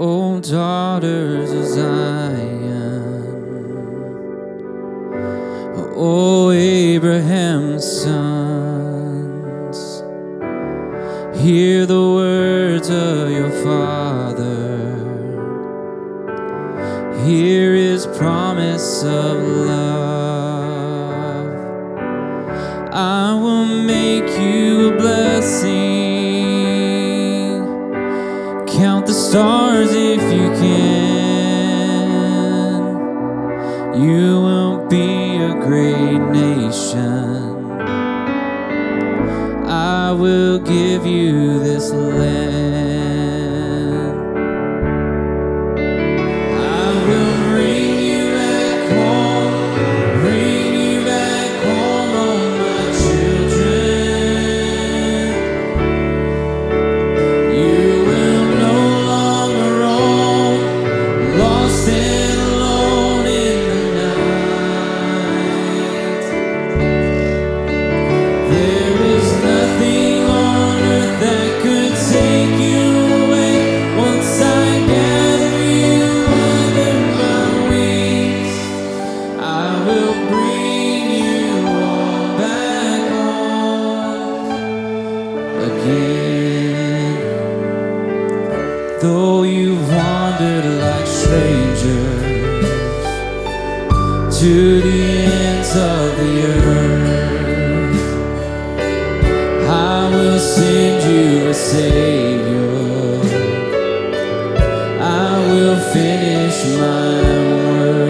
O daughters of Zion. O Abraham's sons, hear the words of your father. Hear his promise of love. I will make stars if you can. You will be a great nation. I will give you this land. Though you've wandered like strangers to the ends of the earth, I will send you a Savior. I will finish my